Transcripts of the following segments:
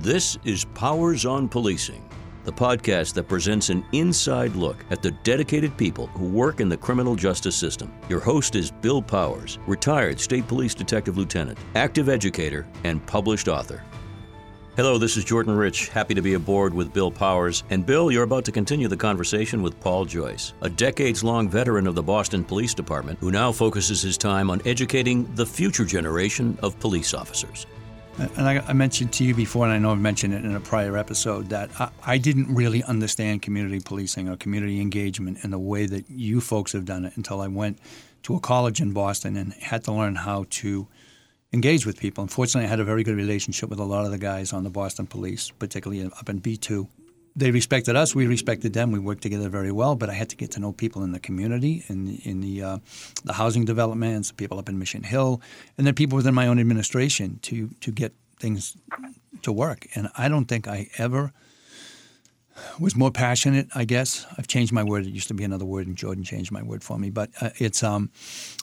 This is Powers on Policing, the podcast that presents an inside look at the dedicated people who work in the criminal justice system. Your host is Bill Powers, retired State Police Detective Lieutenant, active educator, and published author. Hello, this is Jordan Rich. Happy to be aboard with Bill Powers. And Bill, you're about to continue the conversation with Paul Joyce, a decades long veteran of the Boston Police Department who now focuses his time on educating the future generation of police officers. And I, I, mentioned to you before, and I know I've mentioned it in a prior episode, that I, I, didn't really understand community policing or community engagement in the way that you folks have done it until I went to a college in Boston and had to learn how to engage with people. Unfortunately, I had a very good relationship with a lot of the guys on the Boston Police, particularly up in B2. They respected us, we respected them. We worked together very well. But I had to get to know people in the community, in in the uh, the housing developments, people up in Mission Hill, and then people within my own administration to to get things to work. And I don't think I ever was more passionate, I guess. I've changed my word. It used to be another word, and Jordan changed my word for me. But uh, it's um,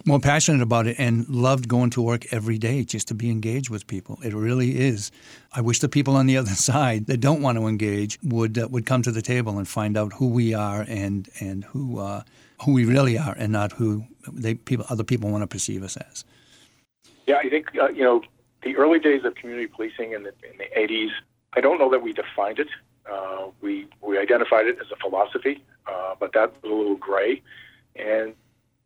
more passionate about it and loved going to work every day just to be engaged with people. It really is. I wish the people on the other side that don't want to engage would uh, would come to the table and find out who we are and and who uh, who we really are, and not who they people other people want to perceive us as. Yeah, I think uh, you know the early days of community policing in the, in the 80s. I don't know that we defined it uh, we we identified it as a philosophy, uh, but that was a little gray. And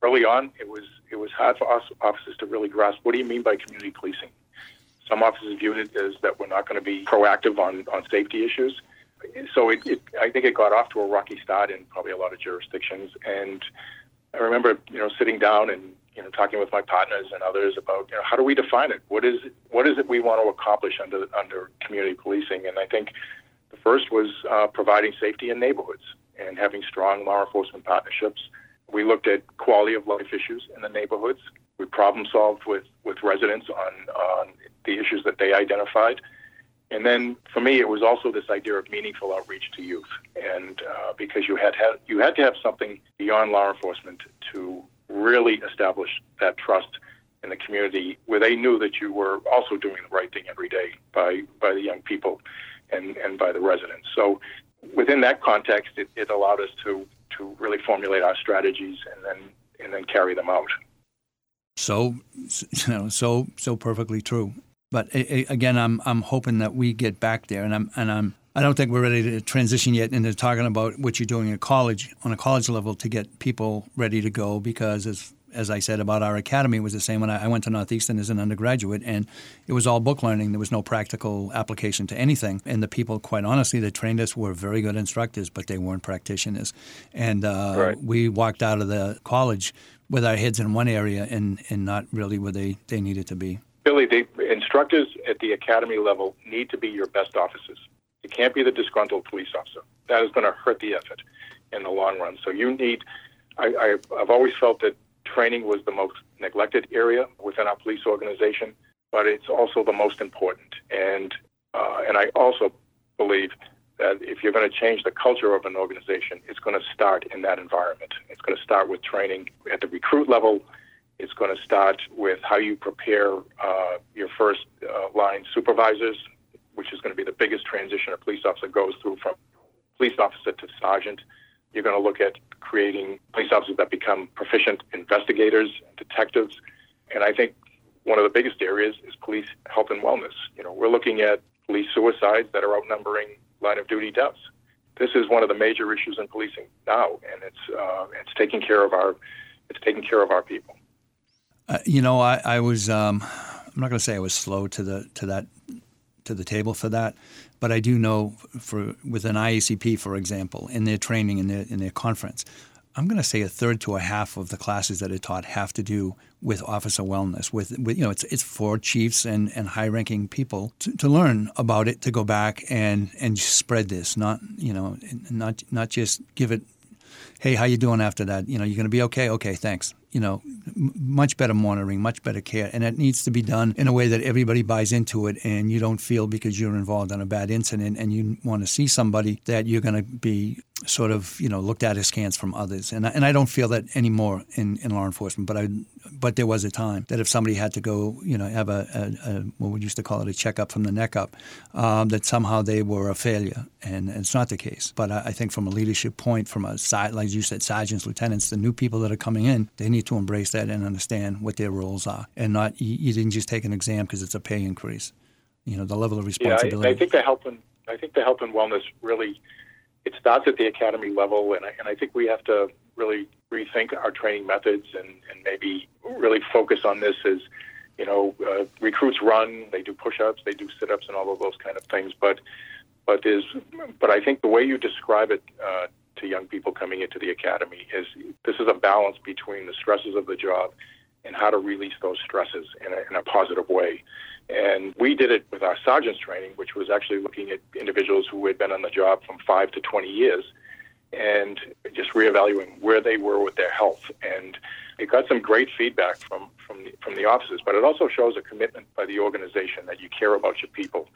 early on, it was it was hard for us officers to really grasp what do you mean by community policing. Some officers viewed it as that we're not going to be proactive on on safety issues. So it, it, I think it got off to a rocky start in probably a lot of jurisdictions. And I remember, you know, sitting down and you know talking with my partners and others about you know how do we define it? What is it, what is it we want to accomplish under under community policing? And I think the first was uh, providing safety in neighborhoods and having strong law enforcement partnerships. We looked at quality of life issues in the neighborhoods. We problem solved with, with residents on, on the issues that they identified. And then for me, it was also this idea of meaningful outreach to youth, and uh, because you had, had you had to have something beyond law enforcement to really establish that trust in the community, where they knew that you were also doing the right thing every day by by the young people and, and by the residents. So within that context, it, it allowed us to, to really formulate our strategies and then, and then carry them out. So, you know, so, so perfectly true. But again, I'm, I'm hoping that we get back there and I'm, and I'm, I don't think we're ready to transition yet into talking about what you're doing at college on a college level to get people ready to go because as as I said about our academy, was the same when I, I, went to Northeastern as an undergraduate, and it was all book learning. There was no practical application to anything. And the people, quite honestly, that trained us were very good instructors, but they weren't practitioners. And uh, right. we walked out of the college with our heads in one area and, and not really where they, they needed to be. Billy, the instructors at the academy level need to be your best officers. It can't be the disgruntled police officer. That is going to hurt the effort in the long run. So you need. I, I, I've always felt that Training was the most neglected area within our police organization, but it's also the most important. And uh, and I also believe that if you're going to change the culture of an organization, it's going to start in that environment. It's going to start with training at the recruit level. It's going to start with how you prepare uh, your first uh, line supervisors, which is going to be the biggest transition a police officer goes through from police officer to sergeant. You're going to look at creating police officers that become proficient investigators and detectives. And I think one of the biggest areas is police health and wellness. You know, we're looking at police suicides that are outnumbering line of duty deaths. This is one of the major issues in policing now, and it's uh, it's taking care of our it's taking care of our people. Uh, you know, I, I was um, I'm not going to say I was slow to the to that to the table for that, but I do know for with an IACP, for example, in their training in their in their conference, I'm going to say a third to a half of the classes that are taught have to do with officer wellness. With, with you know, it's it's for chiefs and, and high ranking people to, to learn about it, to go back and and spread this, not you know, not not just give it. Hey, how you doing after that? You know, you're going to be okay. Okay, thanks. You know, m- much better monitoring, much better care, and it needs to be done in a way that everybody buys into it, and you don't feel because you're involved in a bad incident and you want to see somebody that you're going to be sort of you know looked at askance from others, and I, and I don't feel that anymore in, in law enforcement. But I but there was a time that if somebody had to go you know have a, a, a what we used to call it a checkup from the neck up, um, that somehow they were a failure, and, and it's not the case. But I, I, think from a leadership point, from a side like you said, sergeants, lieutenants, the new people that are coming in, they need to embrace that and understand what their roles are, and not you, you didn't just take an exam because it's a pay increase. You know the level of responsibility. Yeah, I, I think the health and I think the health and wellness really it starts at the academy level, and I, and I think we have to really rethink our training methods and, and maybe really focus on this as you know uh, recruits run, they do push-ups, they do sit-ups, and all of those kind of things. But but is but I think the way you describe it uh, to young people coming into the academy is this is a balance between the stresses of the job and how to release those stresses in a, in a positive way. And we did it with our sergeant's training, which was actually looking at individuals who had been on the job from five to 20 years and just reevaluating where they were with their health. And it got some great feedback from, from, the, from the officers, but it also shows a commitment by the organization that you care about your people.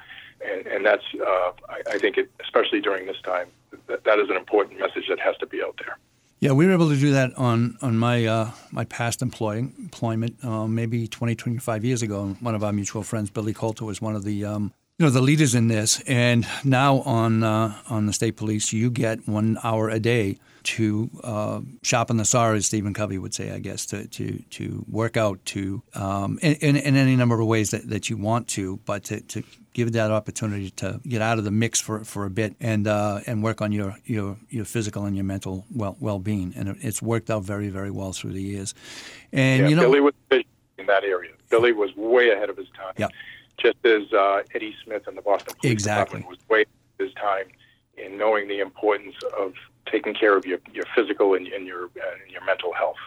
And, and that's, uh, I, I think, it, especially during this time, that, that is an important message that has to be out there. Yeah, we were able to do that on on my uh, my past employing, employment, uh, maybe 20, 25 years ago. One of our mutual friends, Billy Coulter, was one of the um, you know the leaders in this. And now on uh, on the state police, you get one hour a day to uh, in the saw, as Stephen Covey would say, I guess, to to, to work out to um, in, in, in, any number of ways that, that you want to, but to, to give that opportunity to get out of the mix for, for a bit and uh, and work on your, your your physical and your mental well well being, and it's worked out very very well through the years. And yeah, you know, Billy was in that area. Billy was way ahead of his time. Yeah. Just as uh, Eddie Smith and the Boston Police exactly. Department was way ahead of his time in knowing the importance of taking care of your, your physical and, and your and your mental health.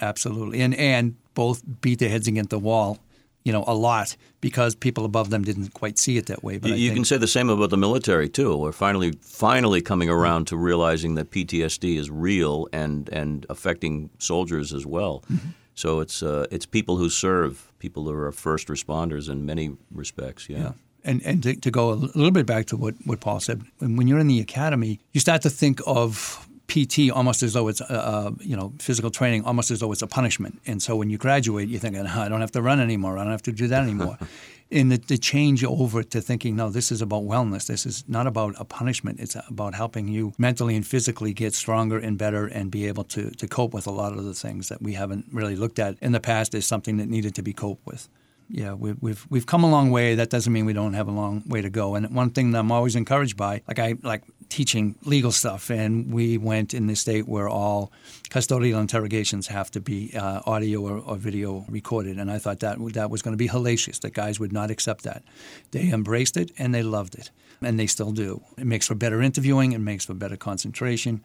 Absolutely, and and both beat their heads against the wall, you know, a lot because people above them didn't quite see it that way. But you, you think, can say the same about the military too. We're finally finally coming around to realizing that PTSD is real and and affecting soldiers as well. Mm-hmm. So it's uh, it's people who serve, people who are first responders in many respects. yeah. yeah and and to, to, go a little bit back to what, what Paul said, when you're in the academy, you start to think of PT almost as though it's uh, you know physical training, almost as though it's a punishment. And so when you graduate, you're thinking, I don't have to run anymore. I don't have to do that anymore. In the, the, change over to thinking, no, this is about wellness. This is not about a punishment. It's about helping you mentally and physically get stronger and better and be able to, to cope with a lot of the things that we haven't really looked at in the past as something that needed to be coped with yeah, we, we've we've come a long way. That doesn't mean we don't have a long way to go. And one thing that I'm always encouraged by, like I like teaching legal stuff, and we went in the state where all custodial interrogations have to be uh, audio or, or, video recorded, and I thought that that was going to be hellacious. That guys would not accept that. They embraced it and they loved it, and they still do. It makes for better interviewing. It makes for better concentration.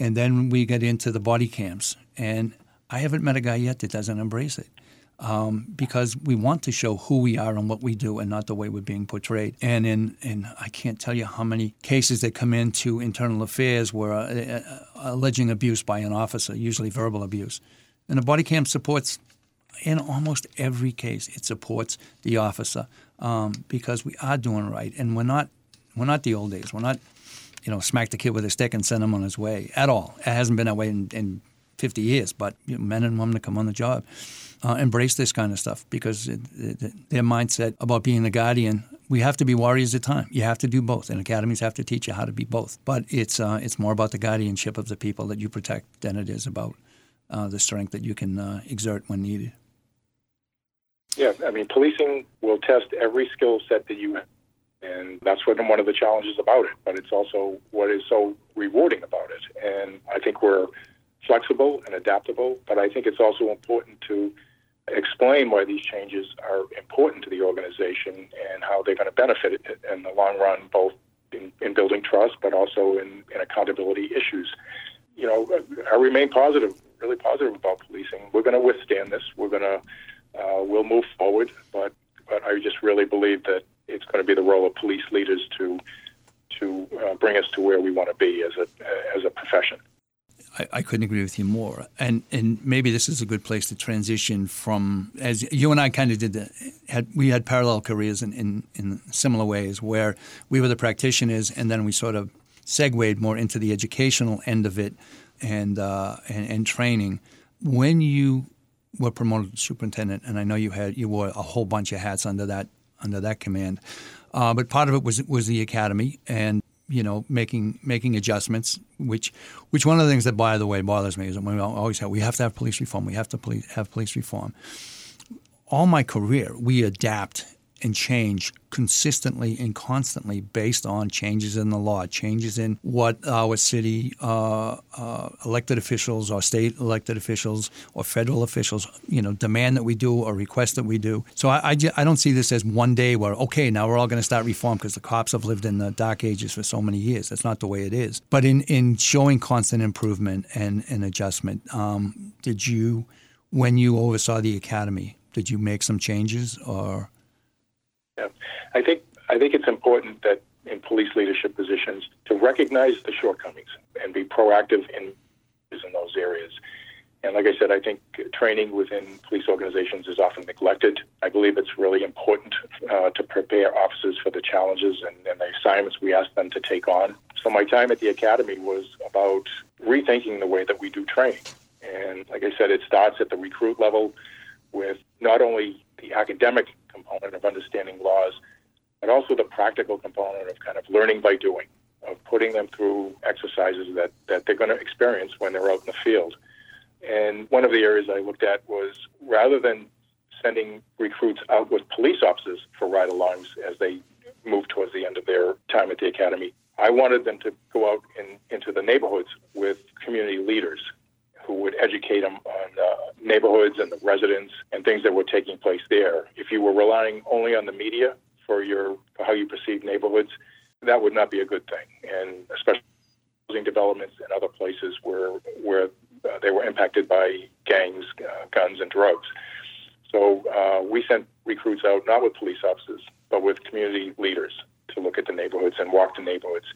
And then we get into the body cams, and I haven't met a guy yet that doesn't embrace it um, because we want to show who we are and what we do and not the way we're being portrayed. And in, in I can't tell you how many cases that come into internal affairs where uh, uh, alleging abuse by an officer, usually verbal abuse. And the body cam supports, in almost every case, it supports the officer um, because we are doing right. And we're not, we're not the old days. We're not, you know, smack the kid with a stick and send him on his way at all. It hasn't been that way in, in 50 years, but you know, men and women to come on the job uh, embrace this kind of stuff because it, it, their mindset about being the guardian. We have to be warriors at time. You have to do both, and academies have to teach you how to be both. But it's uh, it's more about the guardianship of the people that you protect than it is about uh, the strength that you can uh, exert when needed. Yeah, I mean, policing will test every skill set that you have, and that's what one of the challenges about it. But it's also what is so rewarding about it, and I think we're flexible and adaptable. But I think it's also important to explain why these changes are important to the organization and how they're going to benefit it in the long run, both in, in building trust, but also in, in accountability issues. You know, I remain positive, really positive about policing. We're going to withstand this. We're going to, uh, we'll move forward, but but I just really believe that it's going to be the role of police leaders to to uh, bring us to where we want to be as a as a profession. I, I, couldn't agree with you more. And and maybe this is a good place to transition from as you and I kind of did the had we had parallel careers in, in, in similar ways where we were the practitioners and then we sort of segued more into the educational end of it and uh, and, and training. When you were promoted to superintendent, and I know you had you wore a whole bunch of hats under that under that command. Uh, but part of it was was the academy, and you know, making making adjustments. Which, which one of the things that, by the way, bothers me is we always have we have to have police reform. We have to police, have police reform. All my career, we adapt and change consistently and constantly based on changes in the law, changes in what our city uh, uh, elected officials or state elected officials or federal officials, you know, demand that we do or request that we do. So I, I, I don't see this as one day where, okay, now we're all going to start reform because the cops have lived in the dark ages for so many years. That's not the way it is. But in, in showing constant improvement and, and adjustment, um, did you, when you oversaw the academy, did you make some changes or – yeah. I think I think it's important that in police leadership positions to recognize the shortcomings and be proactive in in those areas. And like I said, I think training within police organizations is often neglected. I believe it's really important uh, to prepare officers for the challenges and, and the assignments we ask them to take on. So my time at the academy was about rethinking the way that we do training. And like I said, it starts at the recruit level with not only the academic component of understanding laws, but also the practical component of kind of learning by doing, of putting them through exercises that, that they're going to experience when they're out in the field. And one of the areas I looked at was rather than sending recruits out with police officers for ride alongs as they move towards the end of their time at the academy, I wanted them to go out in, into the neighborhoods with community leaders who would educate them on uh, neighborhoods and the residents and things that were taking place there. If you were relying only on the media for your for how you perceive neighborhoods, that would not be a good thing. And especially housing developments and other places where where uh, they were impacted by gangs, uh, guns, and drugs. So uh, we sent recruits out not with police officers, but with community leaders to look at the neighborhoods and walk the neighborhoods.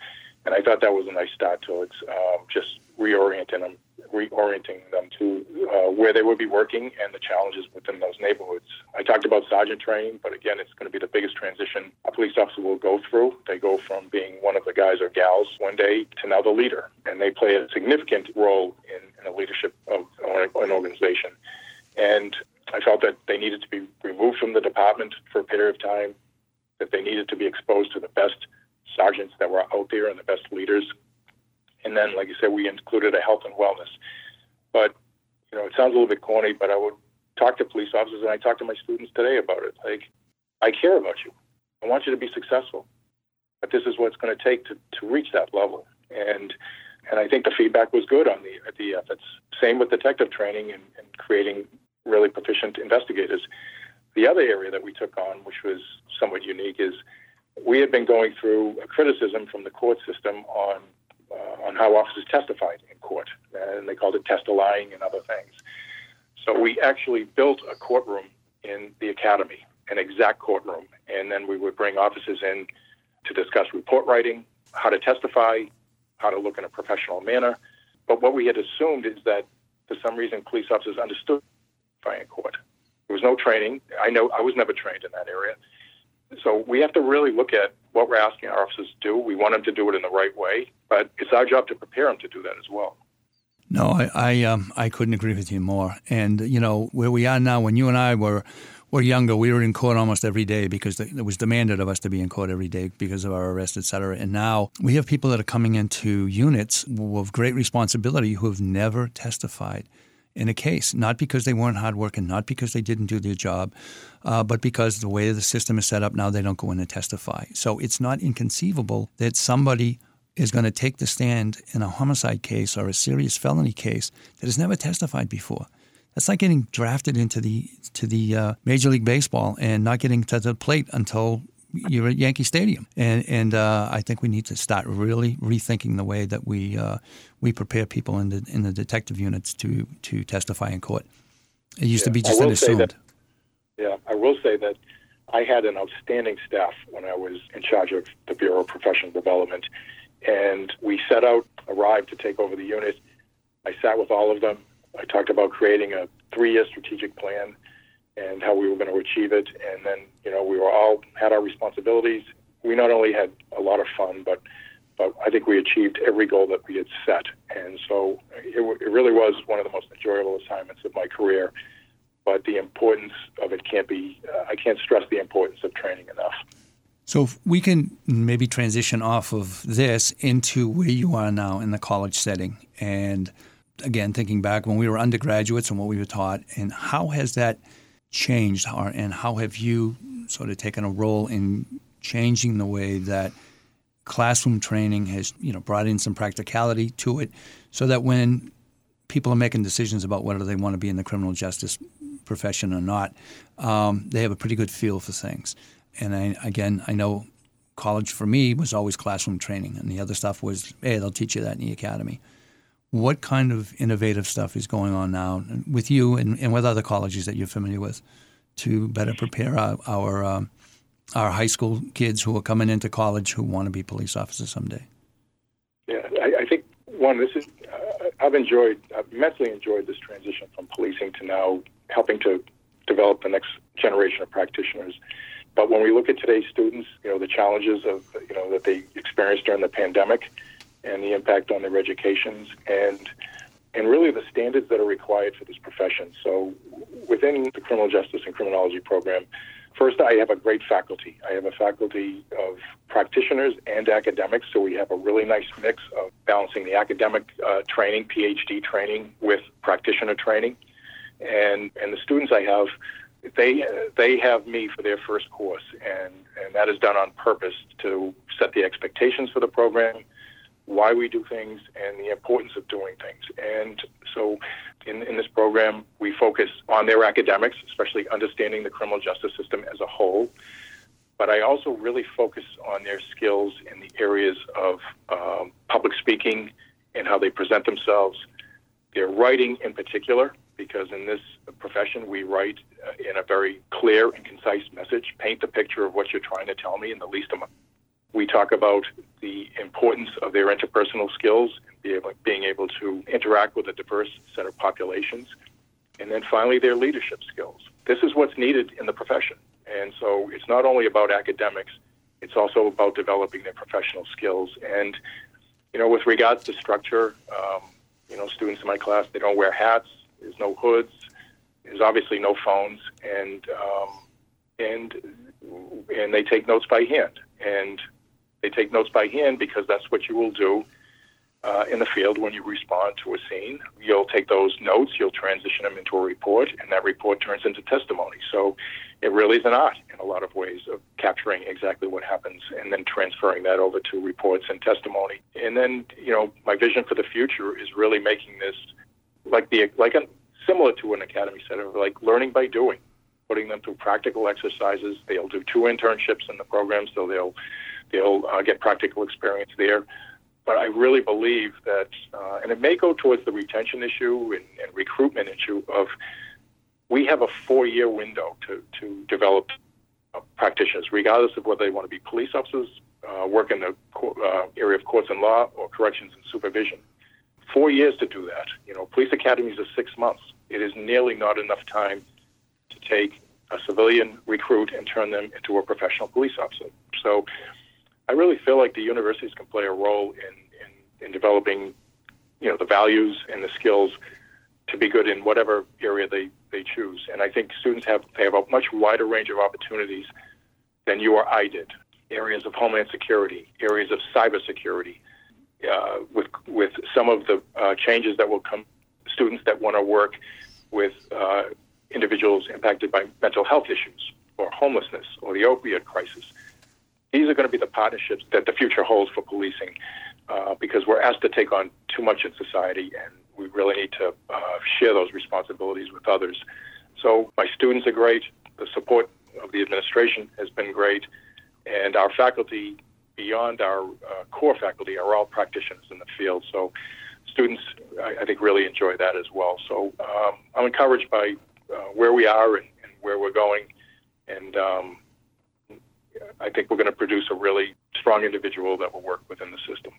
And I thought that was a nice start towards um, just reorienting them reorienting them to uh, where they would be working and the challenges within those neighborhoods. I talked about sergeant training, but again, it's going to be the biggest transition a police officer will go through. They go from being one of the guys or gals one day to now the leader, and they play a significant role in, in the leadership of an organization. And I felt that they needed to be removed from the department for a period of time, that they needed to be exposed to the best sergeants that were out there and the best leaders and then, like you said, we included a health and wellness. But, you know, it sounds a little bit corny, but I would talk to police officers and I talk to my students today about it. Like, I care about you. I want you to be successful. But this is what it's going to take to, to reach that level. And and I think the feedback was good on the at the efforts. Same with detective training and, and creating really proficient investigators. The other area that we took on, which was somewhat unique, is we had been going through a criticism from the court system on uh, Uh, on how officers testified in court, and they called it testifying and other things. So we actually built a courtroom in the academy, an exact courtroom, and then we would bring officers in to discuss report writing, how to testify, how to look in a professional manner. But what we had assumed is that for some reason police officers understood in court. There was no training. I know I was never trained in that area. So we have to really look at what we're asking our officers to do. We want them to do it in the right way, but it's our job to prepare them to do that as well. No, I I, um, I couldn't agree with you more. And you know where we are now. When you and I were were younger, we were in court almost every day because it was demanded of us to be in court every day because of our arrest, et cetera. And now we have people that are coming into units with great responsibility who have never testified in a case, not because they weren't hardworking, not because they didn't do their job, uh, but because the way the system is set up now, they don't go in and testify. So it's not inconceivable that somebody is going to take the stand in a homicide case or a serious felony case that has never testified before. That's like getting drafted into the to the uh, Major League Baseball and not getting to the plate until you're at Yankee Stadium, and and uh, I think we need to start really rethinking the way that we uh, we prepare people in the in the detective units to to testify in court. It used yeah, to be just an assumed. That, yeah, I will say that I had an outstanding staff when I was in charge of the Bureau of Professional Development, and we set out, arrived to take over the unit. I sat with all of them. I talked about creating a three-year strategic plan and how we were going to achieve it. And then, you know, we were all had our responsibilities. We not only had a lot of fun, but but I think we achieved every goal that we had set. And so it, it really was one of the most enjoyable assignments of my career. But the importance of it can't be, uh, I can't stress the importance of training enough. So if we can maybe transition off of this into where you are now in the college setting. And again, thinking back when we were undergraduates and what we were taught, and how has that changed, and how have you sort of taken a role in changing the way that classroom training has you know brought in some practicality to it, so that when people are making decisions about whether they want to be in the criminal justice profession or not, um, they have a pretty good feel for things. And I, again, I know college for me was always classroom training, and the other stuff was, hey, they'll teach you that in the academy. What kind of innovative stuff is going on now with you and, and with other colleges that you're familiar with to better prepare our our, um, our high school kids who are coming into college who want to be police officers someday? Yeah, I, I think one. This is uh, I've enjoyed, I've immensely enjoyed this transition from policing to now helping to develop the next generation of practitioners. But when we look at today's students, you know, the challenges of, you know, that they experienced during the pandemic and the impact on their educations and and really the standards that are required for this profession. So within the criminal justice and criminology program, first I have a great faculty. I have a faculty of practitioners and academics, so we have a really nice mix of balancing the academic uh, training, PhD training, with practitioner training. And and the students I have they they have me for their first course, and and that is done on purpose to set the expectations for the program, why we do things, and the importance of doing things. And so, in in this program, we focus on their academics, especially understanding the criminal justice system as a whole. But I also really focus on their skills in the areas of um, public speaking and how they present themselves, their writing in particular because in this profession we write uh, in a very clear and concise message, paint the picture of what you're trying to tell me in the least amount. We talk about the importance of their interpersonal skills, able, being able to interact with a diverse set of populations, and then finally their leadership skills. This is what's needed in the profession. And so it's not only about academics, it's also about developing their professional skills. And, you know, with regards to structure, um, you know, students in my class, they don't wear hats there's no hoods. There's obviously no phones, and um, and and they take notes by hand. And they take notes by hand because that's what you will do uh, in the field when you respond to a scene. You'll take those notes, you'll transition them into a report, and that report turns into testimony. So it really is an art in a lot of ways of capturing exactly what happens and then transferring that over to reports and testimony. And then, you know, my vision for the future is really making this like the like a, similar to an academy setting, like learning by doing, putting them through practical exercises. They'll do two internships in the program, so they'll they'll uh, get practical experience there. But I really believe that, uh, and it may go towards the retention issue and, and recruitment issue of we have a four-year window to to develop uh, practitioners, regardless of whether they want to be police officers, uh, work in the uh, area of courts and law, or corrections and supervision four years to do that. You know, police academies are six months. It is nearly not enough time to take a civilian recruit and turn them into a professional police officer. So I really feel like the universities can play a role in, in, in developing, you know, the values and the skills to be good in whatever area they, they choose. And I think students have they have a much wider range of opportunities than you or I did. Areas of homeland security, areas of cybersecurity, uh, with with some of the uh, changes that will come, students that want to work with uh, individuals impacted by mental health issues or homelessness or the opioid crisis. These are going to be the partnerships that the future holds for policing, uh, because we're asked to take on too much in society, and we really need to uh, share those responsibilities with others. So my students are great. The support of the administration has been great, and our faculty beyond our uh, core faculty are all practitioners in the field. So students, I, I think, really enjoy that as well. So um, I'm encouraged by uh, where we are and, and, where we're going, and um, I think we're going to produce a really strong individual that will work within the system.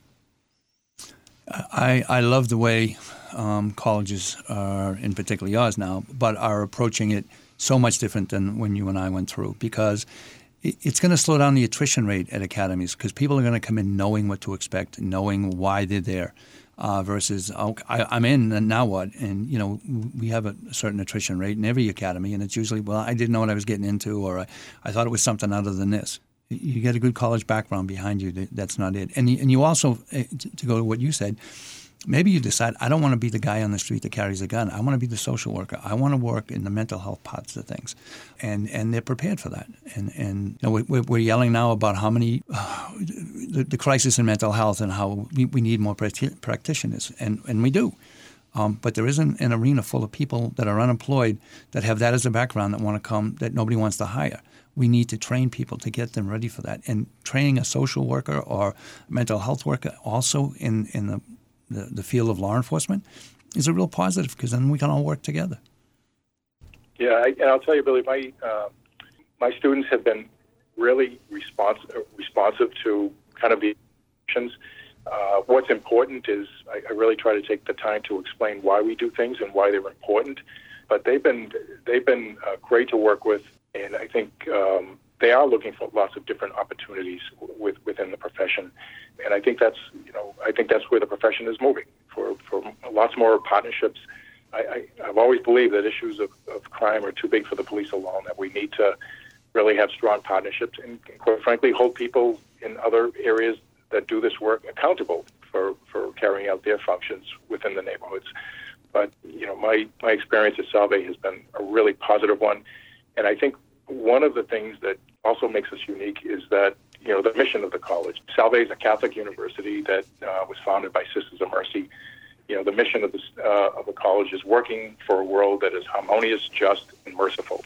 I, I love the way um, colleges are, in particular yours now, but are approaching it so much different than when you and I went through because it's going to slow down the attrition rate at academies because people are going to come in knowing what to expect, knowing why they're there. Uh, versus oh, I, am in and now what? And you know we have a certain attrition rate in every academy, and it's usually well I didn't know what I was getting into, or I, I thought it was something other than this. You get a good college background behind you. That's not it. And and you also eh, to go to what you said, maybe you decide I don't want to be the guy on the street that carries a gun. I want to be the social worker. I want to work in the mental health parts of things, and and they're prepared for that. And and you know, we, we're yelling now about how many uh, the, the, crisis in mental health and how we, we need more practitioners, and and we do. Um, but there isn't an arena full of people that are unemployed that have that as a background that want to come that nobody wants to hire. We need to train people to get them ready for that. And training a social worker or mental health worker also in, in the the, the field of law enforcement is a real positive because then we can all work together. Yeah, I, and I'll tell you, Billy, my uh, my students have been really responsive responsive to kind of the actions. Uh, what's important is I, I, really try to take the time to explain why we do things and why they're important. But they've been they've been uh, great to work with, and I think um, they are looking for lots of different opportunities with, within the profession, and I think that's you know I think that's where the profession is moving for for lots more partnerships. I, I, have always believed that issues of, of crime are too big for the police alone. That we need to really have strong partnerships and, quite frankly, hold people in other areas that do this work accountable for for carrying out their functions within the neighborhoods. But you know, my my experience at Salve has been a really positive one, and I think one of the things that also makes us unique is that you know the mission of the college. Salve is a Catholic university that uh, was founded by Sisters of Mercy. You know the mission of the uh, of the college is working for a world that is harmonious, just, and merciful.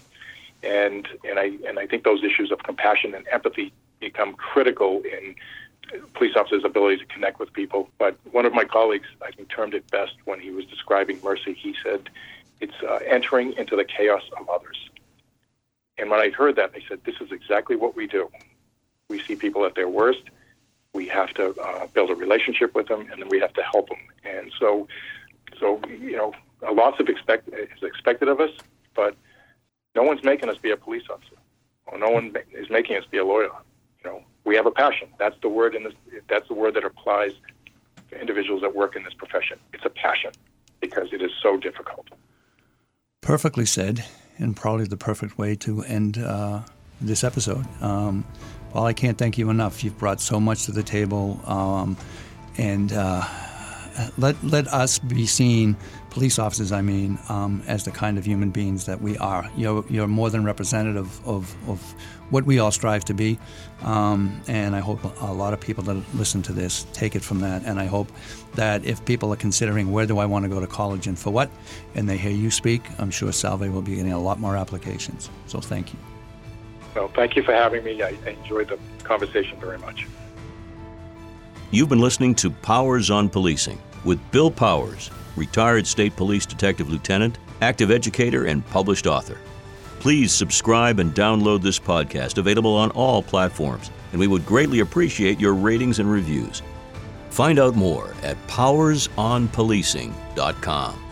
And and I and I think those issues of compassion and empathy become critical in police officers' ability to connect with people. But one of my colleagues, I think, termed it best when he was describing mercy. He said, "It's uh, entering into the chaos of others." And when I heard that, I said, this is exactly what we do. We see people at their worst. We have to uh, build a relationship with them, and then we have to help them. And so, so you know, a lot of expect is expected of us, but no one's making us be a police officer, or no one is making us be a lawyer. You know, we have a passion. That's the word in this. That's the word that applies to individuals that work in this profession. It's a passion because it is so difficult. Perfectly said and probably the perfect way to end uh, this episode. Um, well, I can't thank you enough. You've brought so much to the table, um, and uh, let let us be seen, police officers. I mean, um, as the kind of human beings that we are. You're you're more than representative of, of what we all strive to be, um, and I hope a lot of people that listen to this take it from that. And I hope that if people are considering where do I want to go to college and for what, and they hear you speak, I'm sure Salve will be getting a lot more applications. So thank you. Well, thank you for having me. I enjoyed the conversation very much. You've been listening to Powers on Policing with Bill Powers, retired state police detective lieutenant, active educator, and published author. Please subscribe and download this podcast, available on all platforms, and we would greatly appreciate your ratings and reviews. Find out more at powersonpolicing.com.